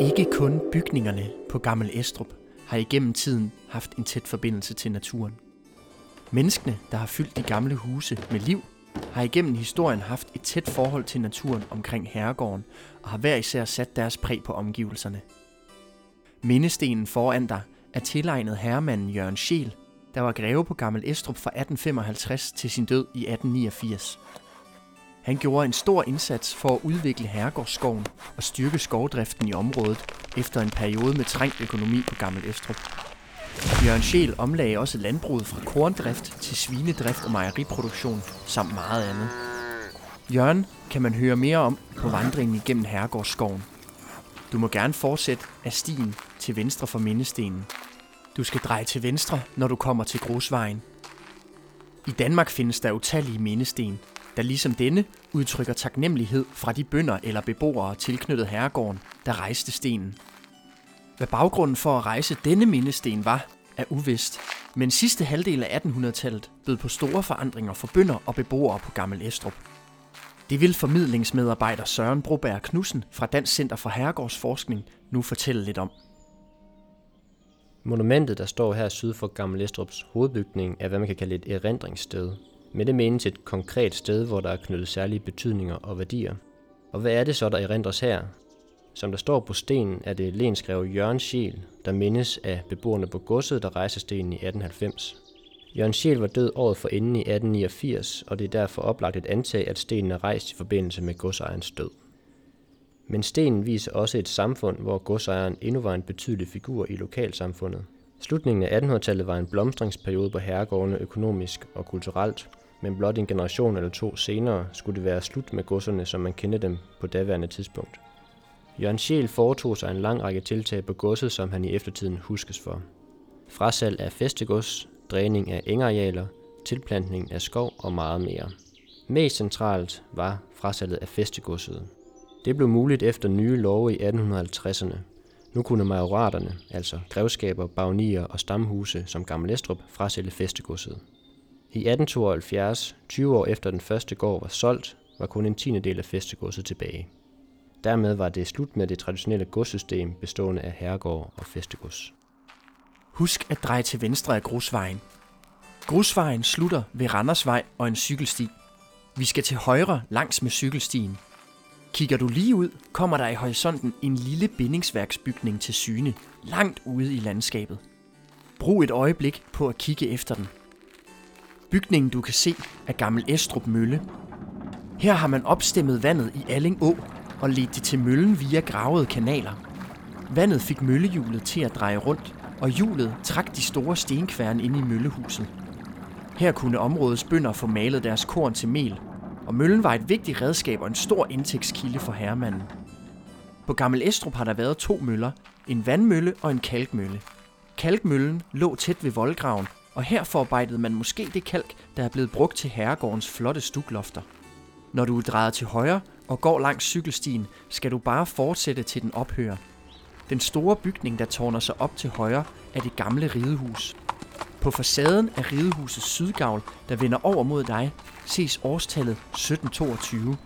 Ikke kun bygningerne på Gammel Estrup har igennem tiden haft en tæt forbindelse til naturen. Menneskene, der har fyldt de gamle huse med liv, har igennem historien haft et tæt forhold til naturen omkring herregården og har hver især sat deres præg på omgivelserne. Mindestenen foran dig er tilegnet herremanden Jørgen Scheel, der var greve på Gammel Estrup fra 1855 til sin død i 1889. Han gjorde en stor indsats for at udvikle herregårdsskoven og styrke skovdriften i området efter en periode med trængt økonomi på Gammel Estrup. Jørgen Scheel omlagde også landbruget fra korndrift til svinedrift og mejeriproduktion samt meget andet. Jørgen kan man høre mere om på vandringen igennem Herregårdsskoven. Du må gerne fortsætte af stien til venstre for mindestenen. Du skal dreje til venstre, når du kommer til Grusvejen. I Danmark findes der utallige mindesten, der ligesom denne udtrykker taknemmelighed fra de bønder eller beboere tilknyttet herregården, der rejste stenen. Hvad baggrunden for at rejse denne mindesten var, er uvist, men sidste halvdel af 1800-tallet bød på store forandringer for bønder og beboere på Gammel Estrup. Det vil formidlingsmedarbejder Søren Broberg Knudsen fra Dansk Center for Herregårdsforskning nu fortælle lidt om. Monumentet, der står her syd for Gammel Estrups hovedbygning, er hvad man kan kalde et erindringssted. Med det menes et konkret sted, hvor der er knyttet særlige betydninger og værdier. Og hvad er det så, der erindres her? Som der står på stenen, er det lenskrev Jørgen Schiel, der mindes af beboerne på godset, der rejser stenen i 1890. Jørgen Schiel var død året for inden i 1889, og det er derfor oplagt et antag, at stenen er rejst i forbindelse med godsejerens død. Men stenen viser også et samfund, hvor godsejeren endnu var en betydelig figur i lokalsamfundet. Slutningen af 1800-tallet var en blomstringsperiode på herregårdene økonomisk og kulturelt, men blot en generation eller to senere skulle det være slut med godserne, som man kendte dem på daværende tidspunkt. Jørgen Schiel foretog sig en lang række tiltag på godset, som han i eftertiden huskes for. Frasalg af festegods, dræning af engarealer, tilplantning af skov og meget mere. Mest centralt var frasalget af festegodset. Det blev muligt efter nye love i 1850'erne. Nu kunne majoraterne, altså grevskaber, bagnier og stamhuse som Gammel Estrup, frasælge festegodset. I 1872, 20 år efter den første gård var solgt, var kun en tiende del af festegodset tilbage. Dermed var det slut med det traditionelle godssystem bestående af herregård og festegods. Husk at dreje til venstre af Grusvejen. Grusvejen slutter ved Randersvej og en cykelsti. Vi skal til højre langs med cykelstien. Kigger du lige ud, kommer der i horisonten en lille bindingsværksbygning til syne, langt ude i landskabet. Brug et øjeblik på at kigge efter den. Bygningen du kan se er Gammel Estrup Mølle. Her har man opstemmet vandet i Alling Å og ledt det til møllen via gravede kanaler. Vandet fik møllehjulet til at dreje rundt, og hjulet trak de store stenkværne ind i møllehuset. Her kunne områdets bønder få malet deres korn til mel, og møllen var et vigtigt redskab og en stor indtægtskilde for herremanden. På Gammel Estrup har der været to møller, en vandmølle og en kalkmølle. Kalkmøllen lå tæt ved voldgraven, og her forarbejdede man måske det kalk, der er blevet brugt til herregårdens flotte stuklofter. Når du er drejet til højre og går langs cykelstien, skal du bare fortsætte til den ophører. Den store bygning, der tårner sig op til højre, er det gamle ridehus. På facaden af ridehusets sydgavl, der vender over mod dig, ses årstallet 1722.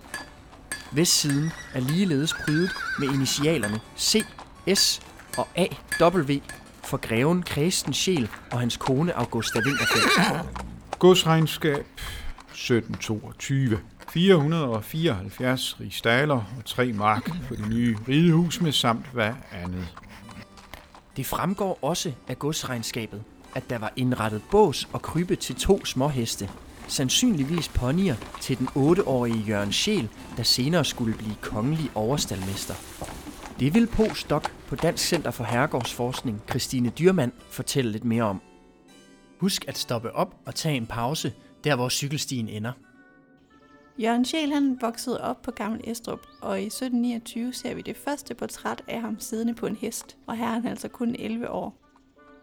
Vestsiden er ligeledes prydet med initialerne C, S og A, W for greven Kristen Scheel og hans kone Augusta Winterfeldt. Godsregnskab 1722. 474 rigsdaler og 3 mark for det nye ridehus med samt hvad andet. Det fremgår også af godsregnskabet, at der var indrettet bås og krybe til to småheste. Sandsynligvis ponyer til den 8-årige Jørgen Scheel, der senere skulle blive kongelig overstalmester. Det vil postdoc på Dansk Center for Herregårdsforskning, Christine Dyrmand, fortælle lidt mere om. Husk at stoppe op og tage en pause, der hvor cykelstien ender. Jørgen Scheel han voksede op på Gammel Estrup, og i 1729 ser vi det første portræt af ham siddende på en hest, og her er han altså kun 11 år.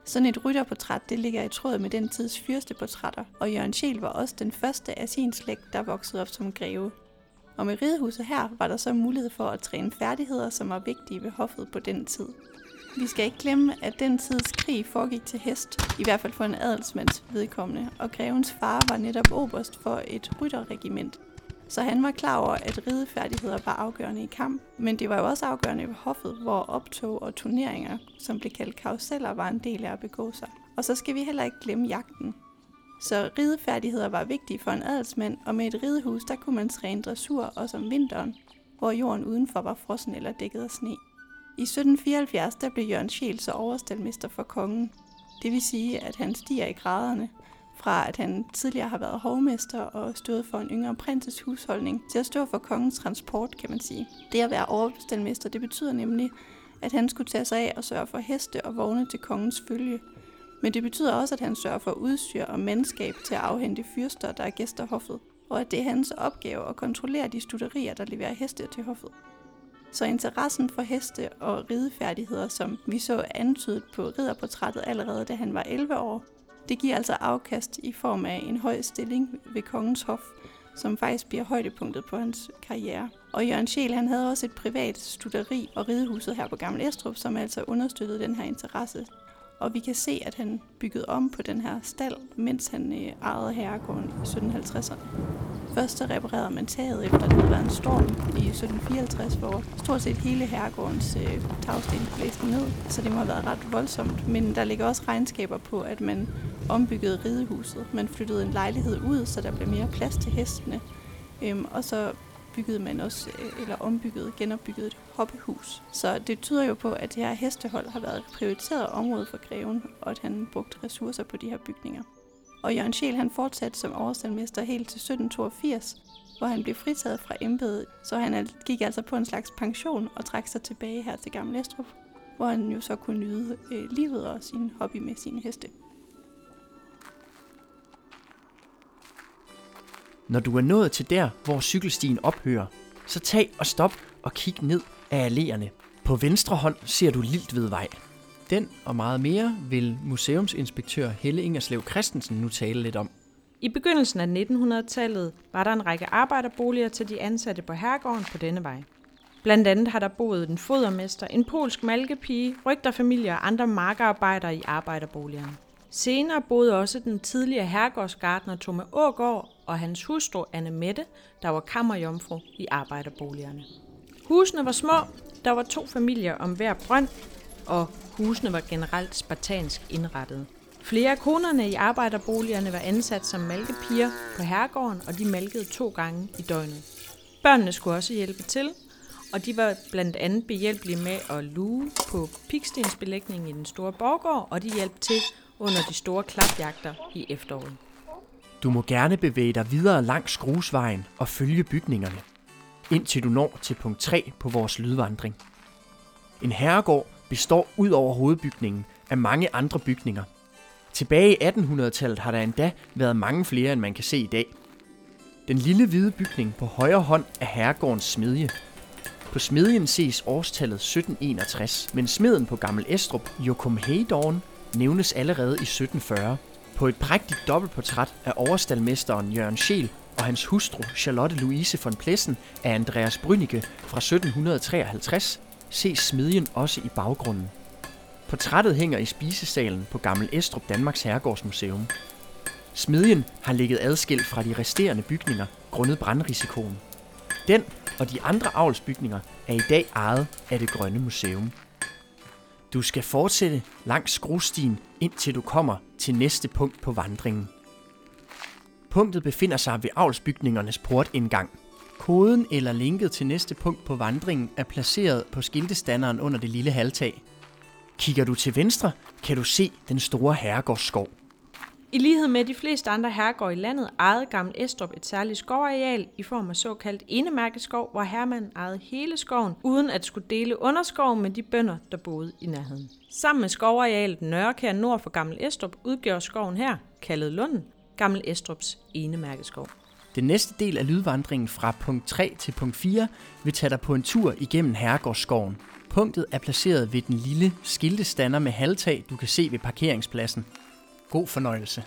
Sådan et rytterportræt det ligger i tråd med den tids fyrste portrætter, og Jørgen Scheel var også den første af sin slægt, der voksede op som greve. Og med ridehuset her var der så mulighed for at træne færdigheder, som var vigtige ved hoffet på den tid. Vi skal ikke glemme, at den tids krig foregik til hest, i hvert fald for en adelsmands vedkommende, og grevens far var netop oberst for et rytterregiment. Så han var klar over, at ridefærdigheder var afgørende i kamp, men det var jo også afgørende ved hoffet, hvor optog og turneringer, som blev kaldt karuseller, var en del af at begå sig. Og så skal vi heller ikke glemme jagten. Så ridefærdigheder var vigtige for en adelsmand, og med et ridehus, der kunne man træne dressur også om vinteren, hvor jorden udenfor var frossen eller dækket af sne. I 1774 der blev Jørgen Schiel så overstalmester for kongen. Det vil sige, at han stiger i graderne, fra at han tidligere har været hovmester og stået for en yngre prinses husholdning, til at stå for kongens transport, kan man sige. Det at være overstalmester, det betyder nemlig, at han skulle tage sig af og sørge for heste og vogne til kongens følge. Men det betyder også, at han sørger for udstyr og mandskab til at afhente fyrster, der er gæster hoffet, og at det er hans opgave at kontrollere de studerier, der leverer heste til hoffet. Så interessen for heste og ridefærdigheder, som vi så antydet på ridderportrættet allerede, da han var 11 år, det giver altså afkast i form af en høj stilling ved kongens hof, som faktisk bliver højdepunktet på hans karriere. Og Jørgen Scheel, han havde også et privat studeri og ridehuset her på Gammel Estrup, som altså understøttede den her interesse. Og vi kan se, at han byggede om på den her stald, mens han øh, ejede herregården i 1750'erne. Først så reparerede man taget, efter der havde været en storm i 1754, hvor stort set hele herregårdens øh, tagsten blæste ned. Så det må have været ret voldsomt. Men der ligger også regnskaber på, at man ombyggede ridehuset. Man flyttede en lejlighed ud, så der blev mere plads til hestene. Øhm, og så byggede man også, øh, eller ombyggede, genopbyggede et hoppehus. Så det tyder jo på, at det her hestehold har været et prioriteret område for greven, og at han brugte ressourcer på de her bygninger. Og Jørgen Schiel han fortsatte som overstandmester helt til 1782, hvor han blev fritaget fra embedet, så han gik altså på en slags pension og trak sig tilbage her til Gamle Estrup, hvor han jo så kunne nyde øh, livet og sin hobby med sine heste. Når du er nået til der, hvor cykelstien ophører, så tag og stop og kig ned af alléerne. På venstre hånd ser du Liltved Den og meget mere vil museumsinspektør Helle Ingerslev Christensen nu tale lidt om. I begyndelsen af 1900-tallet var der en række arbejderboliger til de ansatte på herregården på denne vej. Blandt andet har der boet en fodermester, en polsk malkepige, rygterfamilier og andre markarbejdere i arbejderboligerne. Senere boede også den tidligere herregårdsgardner Tome Ågård og hans hustru Anne Mette, der var kammerjomfru i arbejderboligerne. Husene var små, der var to familier om hver brønd, og husene var generelt spartansk indrettet. Flere af konerne i arbejderboligerne var ansat som malkepiger på herregården, og de malkede to gange i døgnet. Børnene skulle også hjælpe til, og de var blandt andet behjælpelige med at luge på pikstensbelægningen i den store borggård, og de hjalp til under de store klapjagter i efteråret. Du må gerne bevæge dig videre langs grusvejen og følge bygningerne, indtil du når til punkt 3 på vores lydvandring. En herregård består ud over hovedbygningen af mange andre bygninger. Tilbage i 1800-tallet har der endda været mange flere, end man kan se i dag. Den lille hvide bygning på højre hånd er herregårdens smedje. På smedjen ses årstallet 1761, men smeden på Gammel Estrup, Jokum Heydorn, nævnes allerede i 1740. På et prægtigt dobbeltportræt af overstalmesteren Jørgen Scheel og hans hustru Charlotte Louise von Plessen af Andreas Brünnike fra 1753 ses smedjen også i baggrunden. Portrættet hænger i spisesalen på Gammel Estrup Danmarks Herregårdsmuseum. Smedjen har ligget adskilt fra de resterende bygninger grundet brandrisikoen. Den og de andre avlsbygninger er i dag ejet af det Grønne Museum. Du skal fortsætte langs skruestien, indtil du kommer til næste punkt på vandringen. Punktet befinder sig ved avlsbygningernes portindgang. Koden eller linket til næste punkt på vandringen er placeret på skiltestanderen under det lille halvtag. Kigger du til venstre, kan du se den store herregårdsskov. I lighed med de fleste andre herregård i landet ejede Gammel Estrup et særligt skovareal i form af såkaldt enemærkeskov, hvor hermanden ejede hele skoven, uden at skulle dele underskoven med de bønder, der boede i nærheden. Sammen med skovarealet Nørrekær nord for Gammel Estrup udgør skoven her, kaldet Lunden, Gammel Estrups enemærkeskov. Den næste del af lydvandringen fra punkt 3 til punkt 4 vil tage dig på en tur igennem Herregårdsskoven. Punktet er placeret ved den lille skiltestander med halvtag, du kan se ved parkeringspladsen. God fornøjelse.